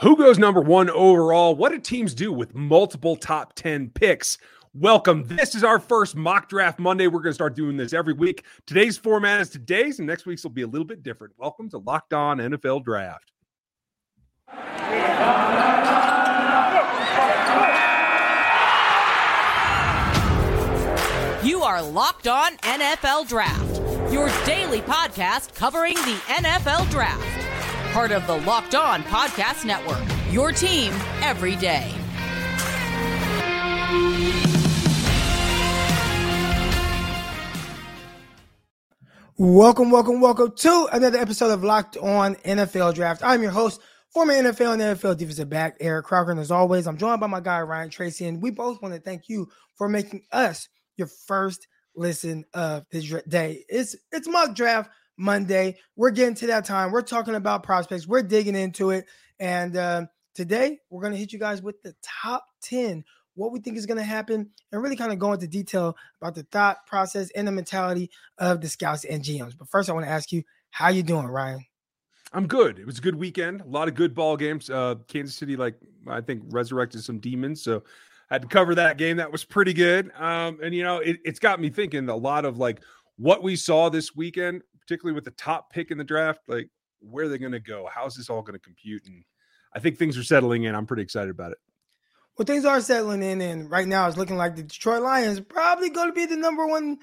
Who goes number one overall? What do teams do with multiple top 10 picks? Welcome. This is our first mock draft Monday. We're going to start doing this every week. Today's format is today's, and next week's will be a little bit different. Welcome to Locked On NFL Draft. You are Locked On NFL Draft, your daily podcast covering the NFL Draft. Part of the Locked On Podcast Network, your team every day. Welcome, welcome, welcome to another episode of Locked On NFL Draft. I'm your host, former NFL and AFL defensive back Eric Crocker. And as always, I'm joined by my guy Ryan Tracy, and we both want to thank you for making us your first listen of the day. It's it's mock draft Monday. We're getting to that time. We're talking about prospects. We're digging into it, and uh, today we're going to hit you guys with the top ten what we think is going to happen, and really kind of go into detail about the thought process and the mentality of the scouts and GMs. But first, I want to ask you, how you doing, Ryan? I'm good. It was a good weekend. A lot of good ball games. Uh, Kansas City, like I think, resurrected some demons. So I had to cover that game. That was pretty good. Um, and you know, it, it's got me thinking a lot of like what we saw this weekend, particularly with the top pick in the draft. Like, where are they going to go? How's this all going to compute? And I think things are settling in. I'm pretty excited about it. Well, things are settling in, and right now it's looking like the Detroit Lions probably going to be the number one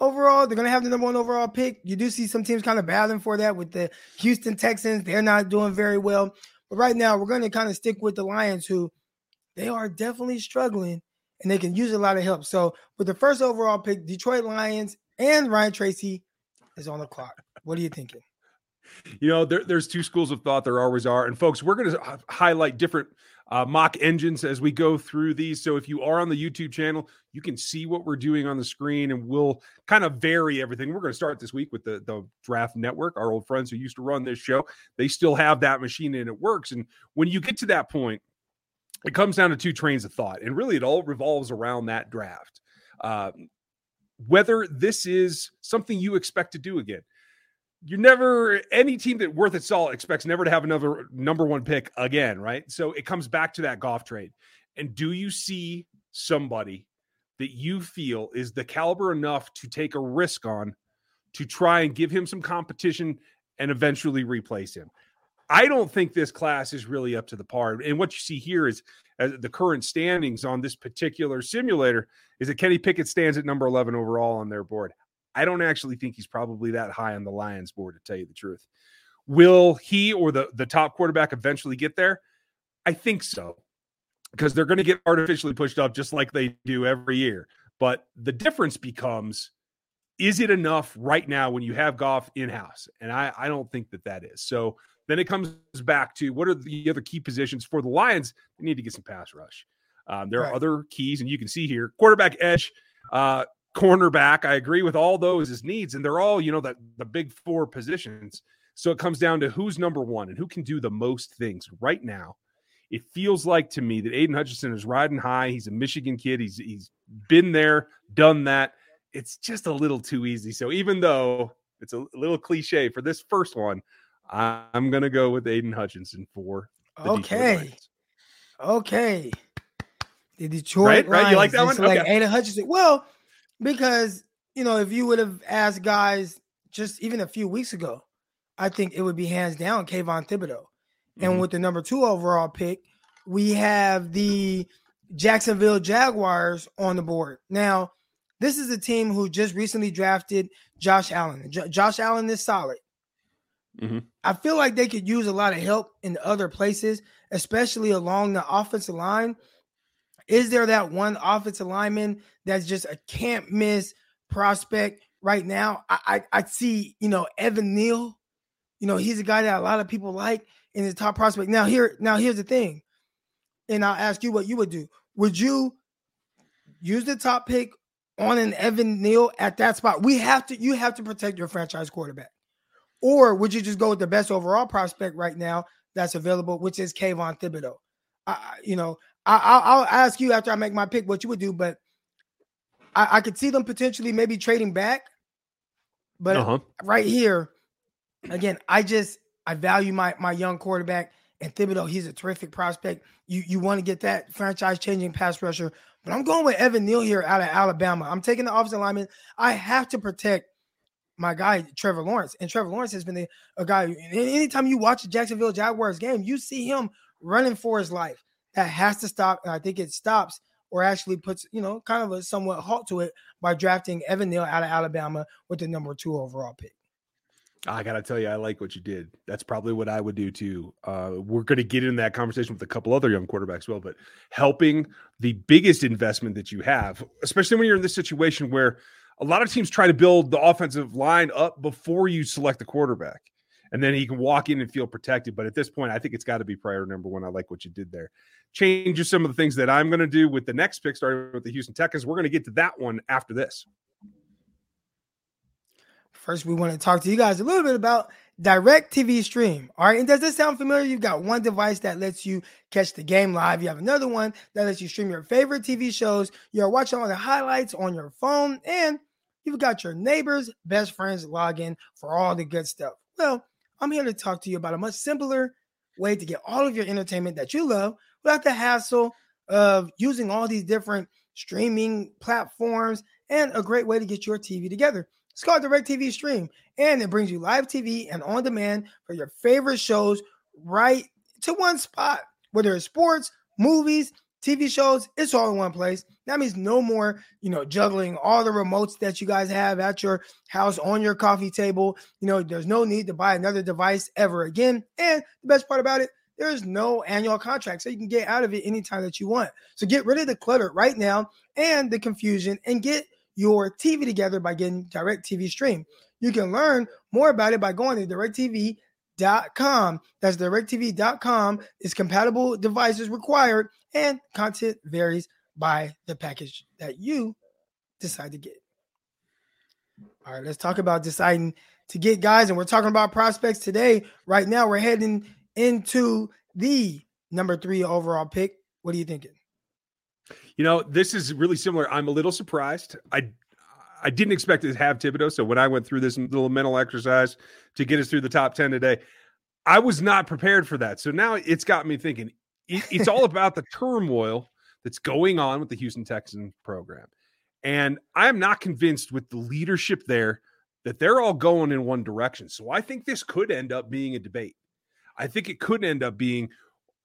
overall. They're going to have the number one overall pick. You do see some teams kind of battling for that with the Houston Texans. They're not doing very well. But right now, we're going to kind of stick with the Lions, who they are definitely struggling and they can use a lot of help. So, with the first overall pick, Detroit Lions and Ryan Tracy is on the clock. What are you thinking? You know, there, there's two schools of thought. There always are. And folks, we're going to highlight different uh, mock engines as we go through these. So if you are on the YouTube channel, you can see what we're doing on the screen, and we'll kind of vary everything. We're going to start this week with the the Draft Network, our old friends who used to run this show. They still have that machine and it works. And when you get to that point, it comes down to two trains of thought, and really it all revolves around that draft. Uh, whether this is something you expect to do again you're never any team that worth its salt expects never to have another number one pick again, right? So it comes back to that Goff trade. And do you see somebody that you feel is the caliber enough to take a risk on to try and give him some competition and eventually replace him? I don't think this class is really up to the par. And what you see here is Uh, the current standings on this particular simulator is that Kenny Pickett stands at number 11 overall on their board. I don't actually think he's probably that high on the Lions board, to tell you the truth. Will he or the, the top quarterback eventually get there? I think so, because they're going to get artificially pushed up just like they do every year. But the difference becomes is it enough right now when you have Goff in house? And I, I don't think that that is. So then it comes back to what are the other key positions for the Lions? They need to get some pass rush. Um, there right. are other keys, and you can see here quarterback edge. Uh, cornerback. I agree with all those as needs, and they're all, you know, the, the big four positions. So it comes down to who's number one and who can do the most things right now. It feels like to me that Aidan Hutchinson is riding high. He's a Michigan kid. He's he's been there, done that. It's just a little too easy. So even though it's a little cliche for this first one, I'm gonna go with Aiden Hutchinson for the Detroit. okay. Okay. The Detroit right, right. You like that one? Like okay. Aidan Hutchinson. Well, because, you know, if you would have asked guys just even a few weeks ago, I think it would be hands down Kayvon Thibodeaux. Mm-hmm. And with the number two overall pick, we have the Jacksonville Jaguars on the board. Now, this is a team who just recently drafted Josh Allen. J- Josh Allen is solid. Mm-hmm. I feel like they could use a lot of help in other places, especially along the offensive line. Is there that one offensive lineman that's just a can't miss prospect right now? I, I, I see, you know, Evan Neal. You know, he's a guy that a lot of people like in his top prospect. Now, here, now here's the thing, and I'll ask you what you would do. Would you use the top pick on an Evan Neal at that spot? We have to, you have to protect your franchise quarterback. Or would you just go with the best overall prospect right now that's available, which is Kayvon Thibodeaux? I, you know, I, will ask you after I make my pick what you would do, but I, I could see them potentially maybe trading back. But uh-huh. right here, again, I just I value my my young quarterback, And Thibodeaux. he's a terrific prospect. You you want to get that franchise changing pass rusher, but I'm going with Evan Neal here out of Alabama. I'm taking the offensive lineman. I have to protect my guy Trevor Lawrence, and Trevor Lawrence has been a, a guy. Anytime you watch a Jacksonville Jaguars game, you see him running for his life. That has to stop, and I think it stops or actually puts you know kind of a somewhat halt to it by drafting Evan Neal out of Alabama with the number two overall pick. I gotta tell you, I like what you did. That's probably what I would do too. Uh, we're to get in that conversation with a couple other young quarterbacks, well, but helping the biggest investment that you have, especially when you're in this situation where a lot of teams try to build the offensive line up before you select the quarterback, and then he can walk in and feel protected. But at this point, I think it's got to be priority number one. I like what you did there. Changes some of the things that I'm going to do with the next pick, starting with the Houston Texans. We're going to get to that one after this. First, we want to talk to you guys a little bit about DirecTV Stream. All right. And does this sound familiar? You've got one device that lets you catch the game live. You have another one that lets you stream your favorite TV shows. You're watching all the highlights on your phone, and you've got your neighbors, best friends login for all the good stuff. Well, I'm here to talk to you about a much simpler way to get all of your entertainment that you love without the hassle of using all these different streaming platforms and a great way to get your TV together. It's called DirecTV Stream, and it brings you live TV and on demand for your favorite shows right to one spot. Whether it's sports, movies, TV shows, it's all in one place. That means no more, you know, juggling all the remotes that you guys have at your house on your coffee table. You know, there's no need to buy another device ever again. And the best part about it, there's no annual contract, so you can get out of it anytime that you want. So get rid of the clutter right now and the confusion and get your TV together by getting DirecTV Stream. You can learn more about it by going to directv.com. That's directv.com. It's compatible devices required, and content varies by the package that you decide to get. All right, let's talk about deciding to get guys, and we're talking about prospects today. Right now, we're heading into the number three overall pick. What are you thinking? You know, this is really similar. I'm a little surprised. I I didn't expect to have Thibodeaux. So when I went through this little mental exercise to get us through the top 10 today, I was not prepared for that. So now it's got me thinking it, it's all about the turmoil that's going on with the Houston Texans program. And I am not convinced with the leadership there that they're all going in one direction. So I think this could end up being a debate. I think it could end up being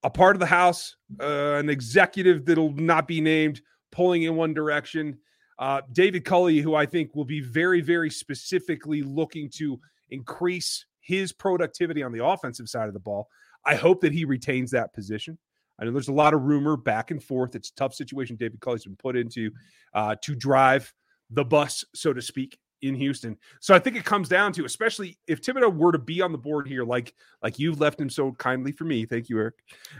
a part of the House, uh, an executive that'll not be named, pulling in one direction. Uh, David Culley, who I think will be very, very specifically looking to increase his productivity on the offensive side of the ball. I hope that he retains that position. I know there's a lot of rumor back and forth. It's a tough situation David Culley's been put into uh, to drive the bus, so to speak, in Houston. So I think it comes down to, especially if Thibodeaux were to be on the board here, like like you've left him so kindly for me. Thank you, Eric.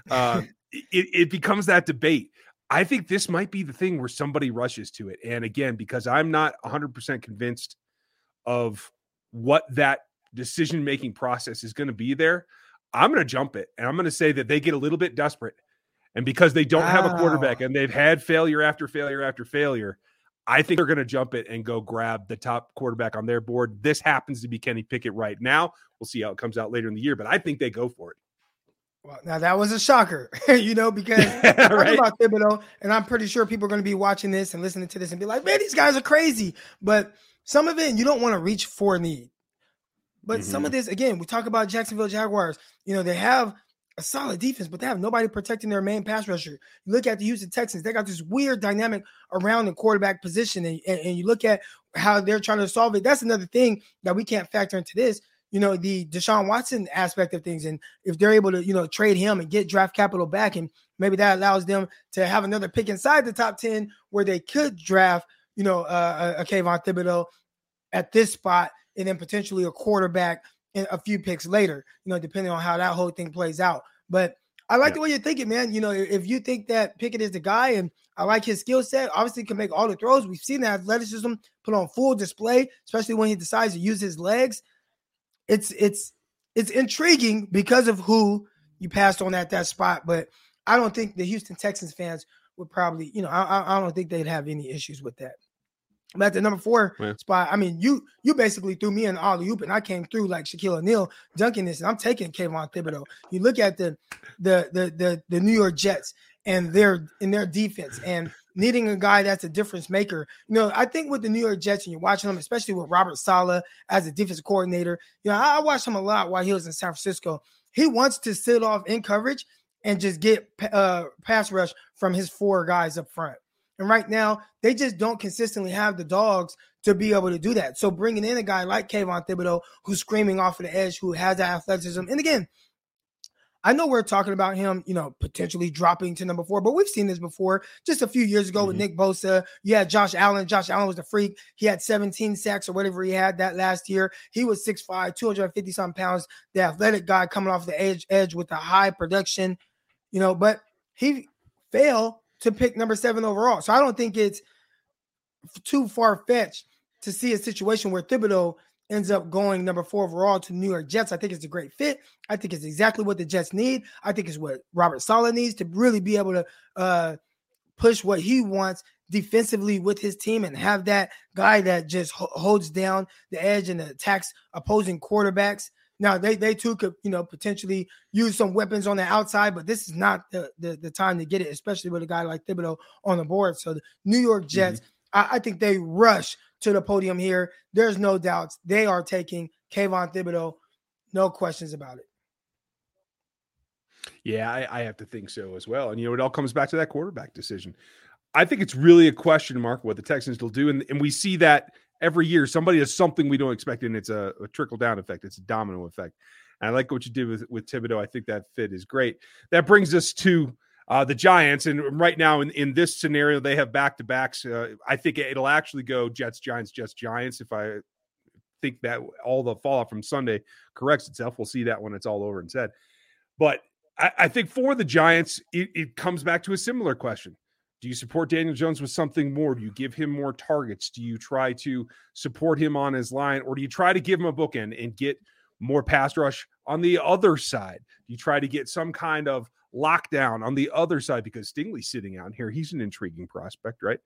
Uh, it, it becomes that debate. I think this might be the thing where somebody rushes to it. And again, because I'm not 100% convinced of what that decision making process is going to be there, I'm going to jump it and I'm going to say that they get a little bit desperate. And because they don't wow. have a quarterback and they've had failure after failure after failure, I think they're going to jump it and go grab the top quarterback on their board. This happens to be Kenny Pickett right now. We'll see how it comes out later in the year, but I think they go for it. Well, now that was a shocker, you know, because right? about Thibodeaux, and I'm pretty sure people are going to be watching this and listening to this and be like, "Man, these guys are crazy." But some of it, you don't want to reach for need. But mm-hmm. some of mm-hmm. this, again, we talk about Jacksonville Jaguars. You know, they have a solid defense, but they have nobody protecting their main pass rusher. You look at the Houston Texans, they got this weird dynamic around the quarterback position, and, and, and, you look at how they're trying to solve it. That's another thing that we can't factor into this. You know, the Deshaun Watson aspect of things, and if they're able to, you know, trade him and get draft capital back, and maybe that allows them to have another pick inside the top 10 where they could draft, you know, uh, a Kayvon Thibodeaux at this spot, and then potentially a quarterback a few picks later, you know, depending on how that whole thing plays out. But I like yeah. the way you're thinking, man. You know, if you think that Pickett is the guy and I like his skill set, obviously can make all the throws. We've seen that athleticism put on full display, especially when he decides to use his legs. It's it's it's intriguing because of who you passed on at that spot, but I don't think the Houston Texans fans would probably, you know, I, I don't think they'd have any issues with that. But at the number four yeah. spot, I mean, you you basically threw me in all oop, and I came through like Shaquille O'Neal dunking this, and I'm taking Kayvon Thibodeaux. You look at the the the the, the New York Jets and their in their defense and needing a guy that's a difference maker. You know, I think with the New York Jets, and you're watching them, especially with Robert Saleh as a defensive coordinator. You know, I, I watched him a lot while he was in San Francisco. He wants to sit off in coverage and just get uh, pass rush from his four guys up front. And right now, they just don't consistently have the dogs to be able to do that. So bringing in a guy like Kayvon Thibodeaux, who's screaming off of the edge, who has that athleticism, and again, I know we're talking about him, you know, potentially dropping to number four, but we've seen this before. Just a few years ago mm-hmm. with Nick Bosa, you had Josh Allen. Josh Allen was a freak. He had 17 sacks or whatever he had that last year. He was 6'5, 250 something pounds, the athletic guy coming off the edge, edge with a high production, you know, but he failed to pick number seven overall. So I don't think it's too far fetched to see a situation where Thibodeaux ends up going number four overall to New York Jets. I think it's a great fit. I think it's exactly what the Jets need. I think it's what Robert Saleh needs to really be able to uh, push what he wants defensively with his team and have that guy that just ho- holds down the edge and attacks opposing quarterbacks. Now they they too could you know potentially use some weapons on the outside, but this is not the the, the time to get it, especially with a guy like Thibodeaux on the board. So the New York Jets, mm-hmm. I, I think they rush to the podium here. There's no doubts. They are taking Kayvon Thibodeaux. No questions about it. Yeah, I, I, have to think so as well. And, you know, it all comes back to that quarterback decision. I think it's really a question mark what the Texans will do. And, and we see that every year. Somebody does something we don't expect, and it's a, a trickle down effect, it's a domino effect. And I like what you did with, with Thibodeaux. I think that fit is great. That brings us to uh, the Giants, and right now in, in this scenario, they have back to backs. Uh, I think it'll actually go Jets, Giants, Jets, Giants. If I think that all the fallout from Sunday corrects itself, we'll see that when it's all over and said. But I, I think for the Giants, it, it comes back to a similar question. Do you support Daniel Jones with something more? Do you give him more targets? Do you try to support him on his line, or do you try to give him a bookend and get more pass rush on the other side? Do you try to get some kind of lockdown on the other side because Stingley's sitting out here. He's an intriguing prospect, right?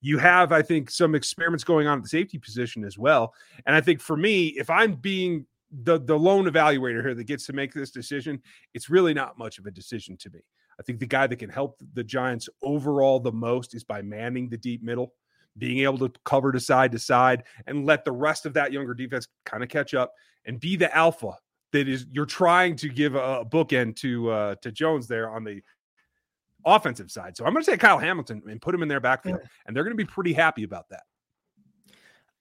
You have, I think, some experiments going on at the safety position as well. And I think for me, if I'm being the the lone evaluator here that gets to make this decision, it's really not much of a decision to me. I think the guy that can help the Giants overall the most is by manning the deep middle, being able to cover to side to side, and let the rest of that younger defense kind of catch up and be the alpha that is you're trying to give a bookend to uh, to Jones there on the offensive side. So I'm going to say Kyle Hamilton and put him in their backfield, yeah. and they're going to be pretty happy about that.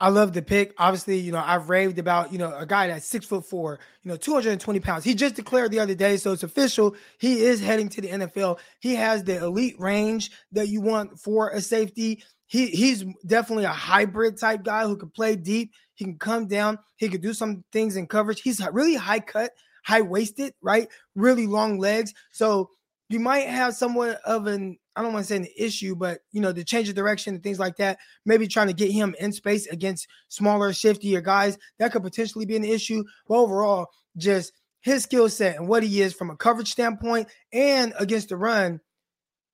I love the pick. Obviously, you know, I've raved about, you know, a guy that's six foot four, you know, 220 pounds. He just declared the other day, so it's official. He is heading to the NFL. He has the elite range that you want for a safety. He he's definitely a hybrid type guy who can play deep. He can come down. He could do some things in coverage. He's really high cut, high waisted, right? Really long legs. So you might have somewhat of an I don't want to say an issue, but you know, the change of direction and things like that. Maybe trying to get him in space against smaller, shiftier guys that could potentially be an issue. But overall, just his skill set and what he is from a coverage standpoint and against the run,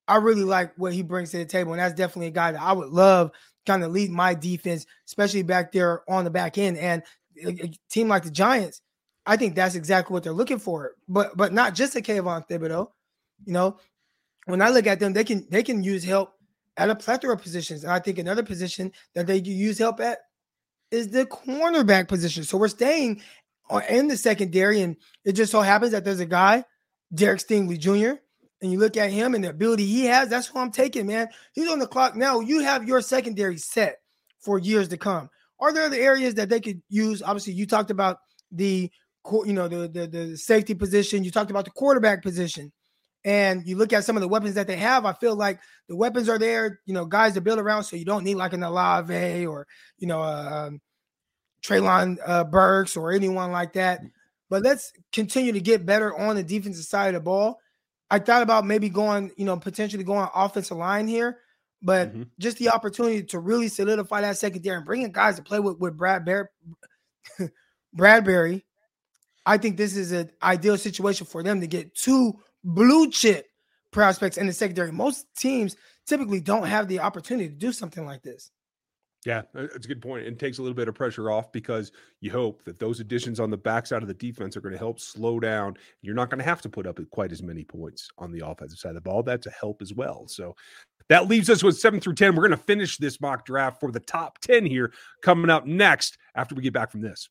I really like what he brings to the table, and that's definitely a guy that I would love kind of lead my defense, especially back there on the back end. And a, team like the Giants, I think that's exactly what they're looking for. But but not just a Kayvon Thibodeaux. You know, when I look at them, they can they can use help at a plethora of positions. And I think another position that they use help at is the cornerback position. So we're staying in the secondary, and it just so happens that there's a guy, Derek Stingley Jr., and you look at him and the ability he has, that's who I'm taking, man. He's on the clock now. You have your secondary set for years to come. Are there other areas that they could use? Obviously, you talked about the you know the, the the safety position. You talked about the quarterback position, and you look at some of the weapons that they have. I feel like the weapons are there. You know, guys to build around, so you don't need like an Olave or you know uh, um, Treylon uh, Burks or anyone like that. But let's continue to get better on the defensive side of the ball I thought about maybe going, you know, potentially going offensive line here, but mm-hmm. just the opportunity to really solidify that secondary and bringing guys to play with with Brad Bear, Bradberry. I think this is an ideal situation for them to get two blue chip prospects in the secondary. Most teams typically don't have the opportunity to do something like this. Yeah, uh, that's a good point. It takes a little bit of pressure off because you hope that those additions on the backside of the defense are going to help slow down. You're not going to have to put up quite as many points on the offensive side of the ball. That's a help as well. So that leaves us with seven through 10. We're going to finish this mock draft for the top 10 here coming up next after we get back from this.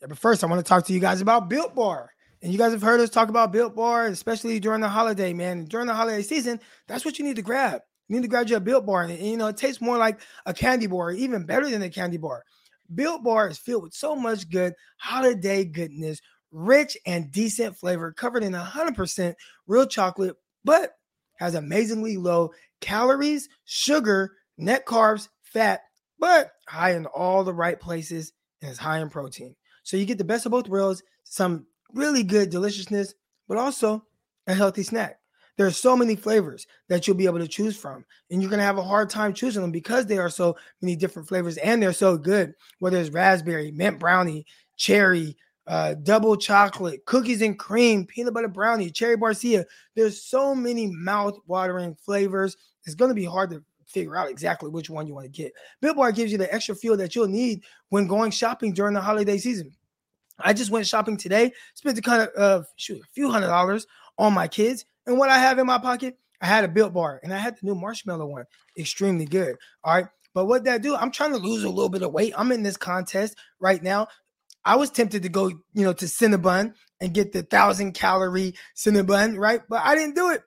Yeah, but first, I want to talk to you guys about Built Bar. And you guys have heard us talk about Built Bar, especially during the holiday, man. During the holiday season, that's what you need to grab. You need to grab your Built Bar, and, you know it tastes more like a candy bar, even better than a candy bar. Built Bar is filled with so much good holiday goodness, rich and decent flavor, covered in 100% real chocolate, but has amazingly low calories, sugar, net carbs, fat, but high in all the right places and is high in protein. So you get the best of both worlds, some really good deliciousness, but also a healthy snack. There are so many flavors that you'll be able to choose from, and you're gonna have a hard time choosing them because there are so many different flavors and they're so good. Whether it's raspberry, mint brownie, cherry, uh, double chocolate, cookies and cream, peanut butter brownie, cherry barcia. There's so many mouth-watering flavors. It's gonna be hard to figure out exactly which one you want to get. Built Bar gives you the extra fuel that you'll need when going shopping during the holiday season. I just went shopping today, spent a kind of uh, shoot a few hundred dollars on my kids, and what I have in my pocket, I had a built bar and I had the new marshmallow one. Extremely good. All right. But what that do? I'm trying to lose a little bit of weight. I'm in this contest right now. I was tempted to go, you know, to Cinnabon and get the thousand calorie Cinnabon, right? But I didn't do it.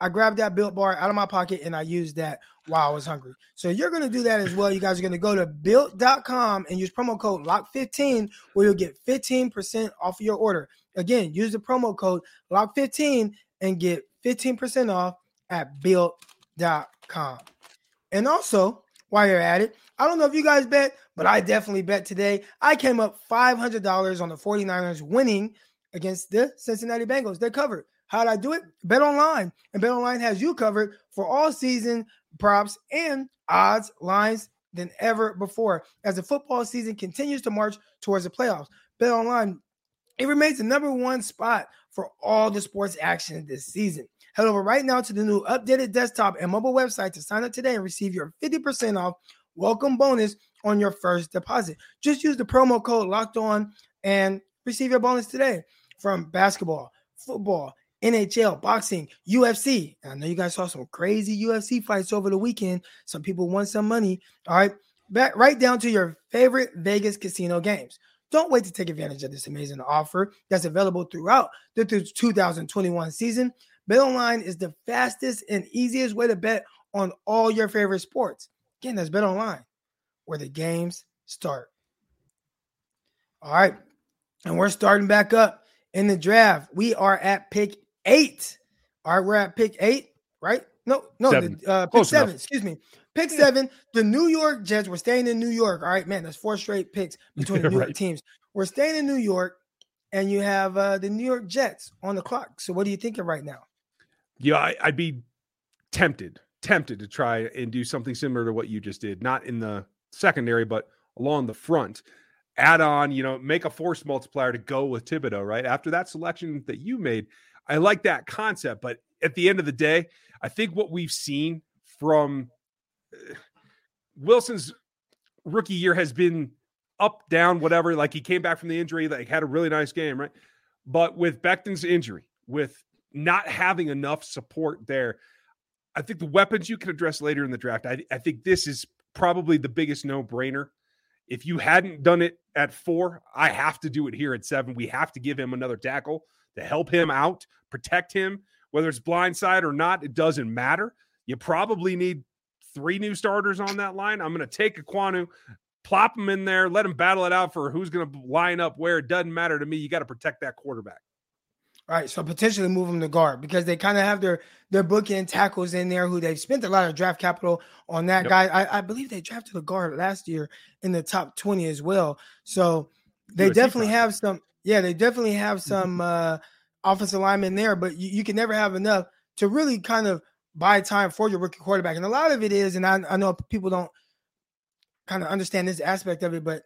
I grabbed that built bar out of my pocket and I used that while I was hungry. So you're going to do that as well. You guys are going to go to built.com and use promo code LOCK15 where you'll get 15% off your order. Again, use the promo code LOCK15 and get 15% off at built.com. And also, while you're at it, I don't know if you guys bet, but I definitely bet today. I came up $500 on the 49ers winning against the Cincinnati Bengals. They covered. How did I do it? BetOnline. And BetOnline has you covered for all season props and odds lines than ever before. As the football season continues to march towards the playoffs, BetOnline it remains the number one spot for all the sports action this season. Head over right now to the new updated desktop and mobile website to sign up today and receive your 50% off welcome bonus on your first deposit. Just use the promo code locked on and receive your bonus today from basketball, football, NHL, boxing, UFC. I know you guys saw some crazy UFC fights over the weekend. Some people won some money. All right. Back right down to your favorite Vegas casino games. Don't wait to take advantage of this amazing offer that's available throughout the 2021 season. BetOnline is the fastest and easiest way to bet on all your favorite sports. Again, that's BetOnline, where the games start. All right. And we're starting back up in the draft. We are at pick eight. All right, we're at pick eight, right? No, no, the, uh, pick Close seven. Enough. Excuse me. Pick seven. The New York Jets. We're staying in New York. All right, man. That's four straight picks between the New right. York teams. We're staying in New York, and you have uh, the New York Jets on the clock. So, what are you thinking right now? Yeah, I, I'd be tempted, tempted to try and do something similar to what you just did. Not in the secondary, but along the front add on, you know, make a force multiplier to go with Thibodeaux, right? After that selection that you made, I like that concept. But at the end of the day, I think what we've seen from uh, Wilson's rookie year has been up, down, whatever. Like he came back from the injury, like had a really nice game, right? But with Becton's injury, with not having enough support there, I think the weapons you can address later in the draft. I, I think this is probably the biggest no brainer. If you hadn't done it at four, I have to do it here at seven. We have to give him another tackle to help him out, protect him, whether it's blindside or not, it doesn't matter. You probably need three new starters on that line. I'm going to take Ekwonu, plop him in there, let him battle it out for who's going to line up where. It doesn't matter to me. You got to protect that quarterback. All right, so potentially move them to guard because they kind of have their their bookend tackles in there who they've spent a lot of draft capital on that yep. guy. I, I, believe they drafted a guard last year in the top 20 as well. So they USC definitely have some, yeah, they definitely have mm-hmm. some uh offensive linemen there, but you, you can never have enough to really kind of buy time for your rookie quarterback. And a lot of it is, and I, I know people don't kind of understand this aspect of it, but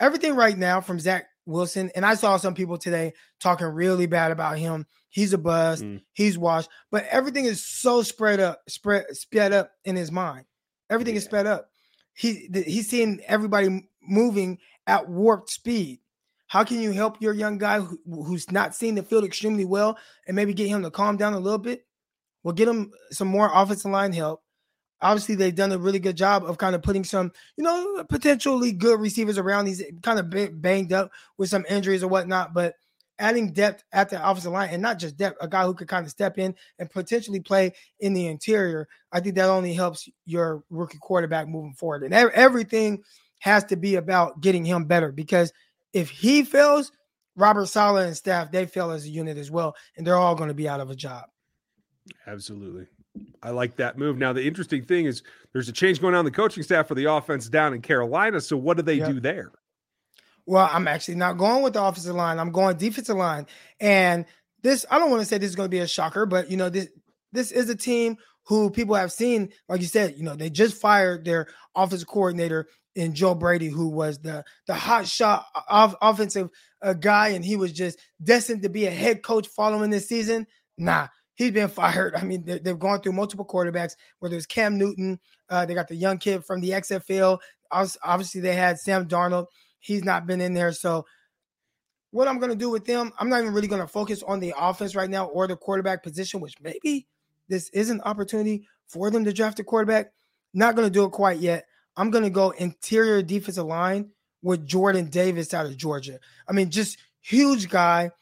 everything right now from Zach Wilson, and I saw some people today talking really bad about him. He's a bust. Mm. He's washed. But everything is so spread up, spread sped up in his mind. Everything yeah. is sped up. he he's seeing everybody moving at warped speed. How can you help your young guy who, who's not seeing the field extremely well and maybe get him to calm down a little bit? Well, get him some more offensive line help. Obviously, they've done a really good job of kind of putting some, you know, potentially good receivers around. He's kind of banged up with some injuries or whatnot, but adding depth at the offensive line and not just depth, a guy who could kind of step in and potentially play in the interior. I think that only helps your rookie quarterback moving forward. And everything has to be about getting him better because if he fails, Robert Saleh and staff, they fail as a unit as well. And they're all going to be out of a job. Absolutely. I like that move. Now, the interesting thing is there's a change going on in the coaching staff for the offense down in Carolina. So, what do they yep. do there? Well, I'm actually not going with the offensive line. I'm going defensive line. And this, I don't want to say this is going to be a shocker, but you know, this this is a team who people have seen, like you said, you know, they just fired their offensive coordinator in Joe Brady, who was the the hot shot off, offensive uh, guy, and he was just destined to be a head coach following this season. Nah, he's been fired. I mean, they, have gone through multiple quarterbacks, whether it's Cam Newton, uh, they got the young kid from the XFL. Obviously, they had Sam Darnold. He's not been in there. So, what I'm going to do with them, I'm not even really going to focus on the offense right now or the quarterback position, which maybe this is an opportunity for them to draft a quarterback. Not going to do it quite yet. I'm going to go interior defensive line with Jordan Davis out of Georgia. I mean, just huge guy,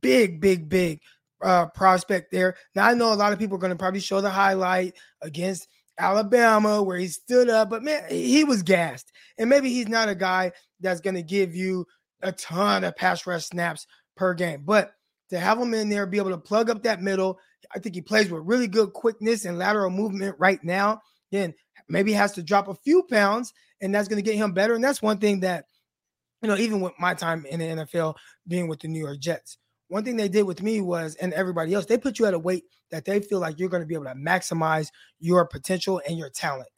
big, big, big uh, prospect there. Now, I know a lot of people are going to probably show the highlight against Alabama where he stood up, but man, he was gassed. And maybe he's not a guy that's going to give you a ton of pass rush snaps per game, but to have him in there, be able to plug up that middle, I think he plays with really good quickness and lateral movement right now. Then maybe has to drop a few pounds, and that's going to get him better. And that's one thing that, you know, even with my time in the NFL being with the New York Jets, one thing they did with me was, and everybody else, they put you at a weight that they feel like you're going to be able to maximize your potential and your talent.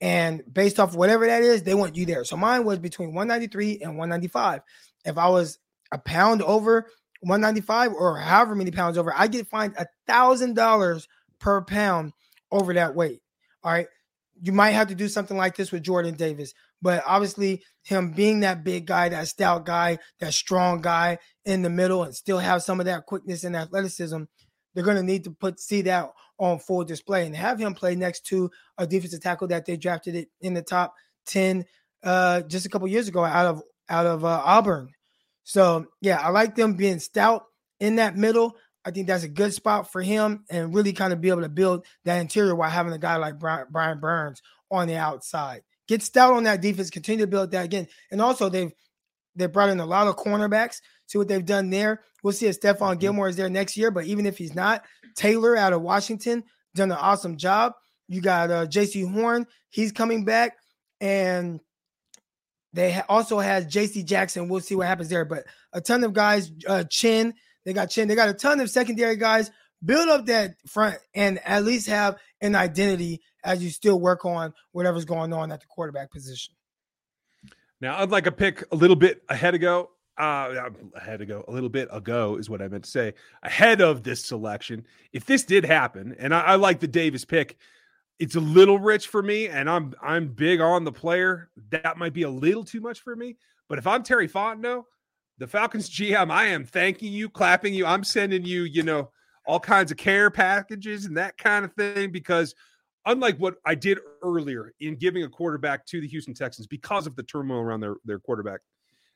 And based off whatever that is, they want you there. So mine was between 193 and 195. If I was a pound over 195 or however many pounds over, I get fined a thousand dollars per pound over that weight. All right you might have to do something like this with Jordan Davis. But obviously, him being that big guy, that stout guy, that strong guy in the middle, and still have some of that quickness and athleticism, they're going to need to put see that on full display and have him play next to a defensive tackle that they drafted it in the top ten uh, just a couple years ago out of out of uh, Auburn. So yeah, I like them being stout in that middle. I think that's a good spot for him and really kind of be able to build that interior while having a guy like Brian Burns on the outside. Get stout on that defense, continue to build that again. And also they've they brought in a lot of cornerbacks. See what they've done there. We'll see if Stephon mm-hmm. Gilmore is there next year, but even if he's not, Taylor out of Washington done an awesome job. You got uh, Jaycee Horn, he's coming back, and they ha- also has J.C. Jackson. We'll see what happens there, but a ton of guys. Uh, Chinn they got Chinn. They got a ton of secondary guys. Build up that front and at least have an identity as you still work on whatever's going on at the quarterback position. Now, I'd like a pick a little bit ahead ago. Uh, ahead ago, a little bit ago is what I meant to say. Ahead of this selection, if this did happen, and I, I like the Davis pick, it's a little rich for me, and I'm I'm big on the player. That might be a little too much for me. But if I'm Terry Fontenot, the Falcons GM, I am thanking you, clapping you. I'm sending you, you know, all kinds of care packages and that kind of thing because unlike what I did earlier in giving a quarterback to the Houston Texans because of the turmoil around their their quarterback,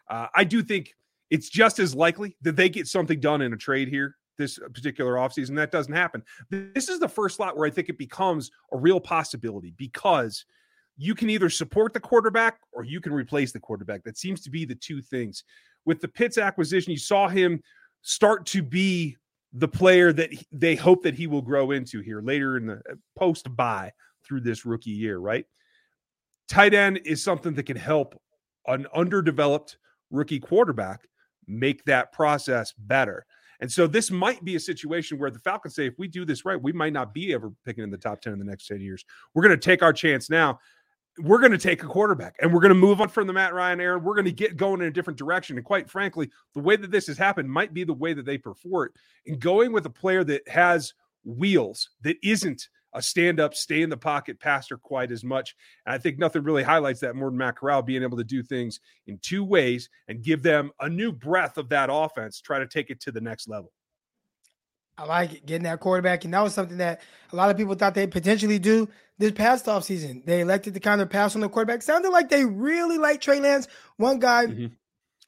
uh, I do think it's just as likely that they get something done in a trade here this particular offseason. That doesn't happen. This is the first slot where I think it becomes a real possibility because you can either support the quarterback or you can replace the quarterback. That seems to be the two things with the Pitts acquisition, you saw him start to be the player that they hope that he will grow into here later in the uh, post buy through this rookie year, right? Tight end is something that can help an underdeveloped rookie quarterback make that process better. And so this might be a situation where the Falcons say, if we do this right, we might not be ever picking in the top 10 in the next 10 years. We're going to take our chance now we're going to take a quarterback and we're going to move on from the Matt Ryan era. We're going to get going in a different direction. And quite frankly, the way that this has happened might be the way that they prefer it. And going with a player that has wheels, that isn't a stand up, stay in the pocket passer quite as much. And I think nothing really highlights that more than Matt Corral being able to do things in two ways and give them a new breath of that offense, try to take it to the next level. I like it, getting that quarterback. And that was something that a lot of people thought they'd potentially do this past offseason. They elected to kind of pass on the quarterback. Sounded like they really like Trey Lance. One guy mm-hmm.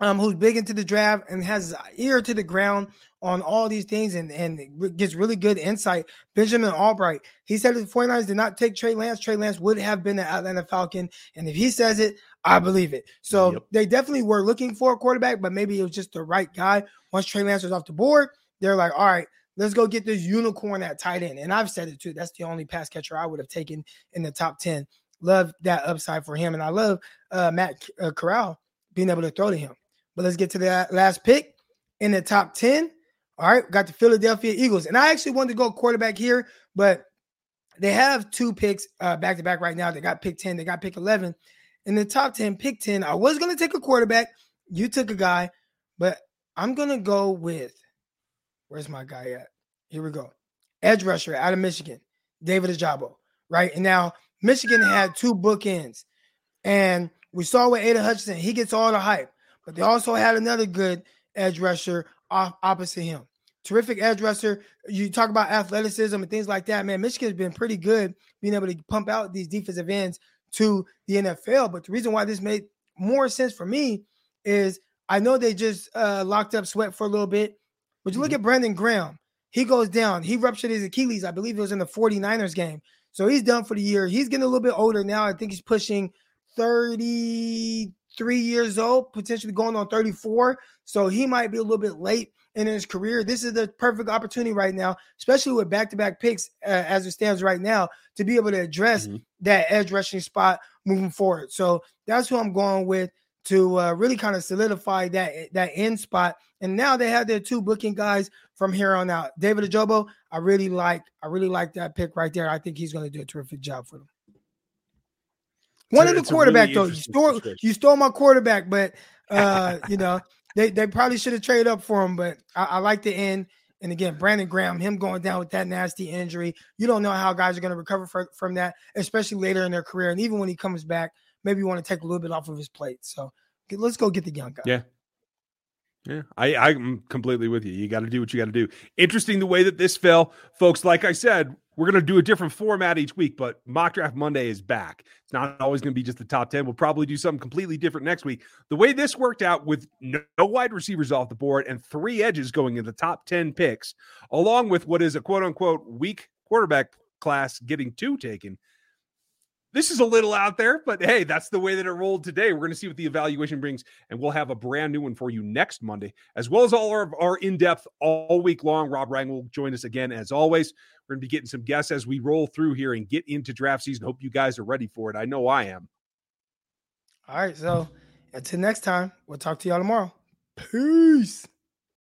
um, who's big into the draft and has ear to the ground on all these things and, and gets really good insight. Benjamin Albright, he said if the 49ers did not take Trey Lance, Trey Lance would have been the Atlanta Falcon. And if he says it, I believe it. So yep. they definitely were looking for a quarterback, but maybe it was just the right guy. Once Trey Lance was off the board, they're like, all right, Let's go get this unicorn at tight end. And I've said it too. That's the only pass catcher I would have taken in the top 10. Love that upside for him. And I love uh, Matt uh, Corral being able to throw to him. But let's get to that last pick in the top 10. All right, got the Philadelphia Eagles. And I actually wanted to go quarterback here, but they have two picks back to back right now. They got pick 10, they got pick 11. In the top 10, pick 10, I was going to take a quarterback. You took a guy, but I'm going to go with Where's my guy at? Here we go. Edge rusher out of Michigan, David Ojabo. right? And now Michigan had two bookends. And we saw with Aidan Hutchinson, he gets all the hype, but they also had another good edge rusher off opposite him. Terrific edge rusher. You talk about athleticism and things like that, man. Michigan's been pretty good being able to pump out these defensive ends to the NFL. But the reason why this made more sense for me is I know they just uh, locked up Sweat for a little bit. But you look mm-hmm. at Brandon Graham, he goes down. He ruptured his Achilles, I believe it was in the 49ers game. So he's done for the year. He's getting a little bit older now. I think he's pushing 33 years old, potentially going on 34. So he might be a little bit late in his career. This is the perfect opportunity right now, especially with back to back picks uh, as it stands right now, to be able to address mm-hmm. that edge rushing spot moving forward. So that's who I'm going with to uh, really kind of solidify that that end spot. And now they have their two booking guys from here on out. David Ojabo, I really like. I really like that pick right there. I think he's going to do a terrific job for them. One of the quarterback really though. You stole you stole my quarterback, but uh, you know they they probably should have traded up for him. But I, I like the end. And again, Brandon Graham, him going down with that nasty injury, you don't know how guys are going to recover for, from that, especially later in their career. And even when he comes back, maybe you want to take a little bit off of his plate. So let's go get the young guy. Yeah. Yeah, I, I'm completely with you. You got to do what you got to do. Interesting the way that this fell, folks. Like I said, we're going to do a different format each week, but mock draft Monday is back. It's not always going to be just the top 10. We'll probably do something completely different next week. The way this worked out with no, wide receivers off the board and three edges going in the top 10 picks, along with what is a quote unquote weak quarterback class getting two taken, this is a little out there, but hey, that's the way that it rolled today. We're going to see what the evaluation brings, and we'll have a brand new one for you next Monday, as well as all of our in depth all week long. Rob Rang will join us again, as always. We're going to be getting some guests as we roll through here and get into draft season. Hope you guys are ready for it. I know I am. All right. So until next time, we'll talk to y'all tomorrow. Peace.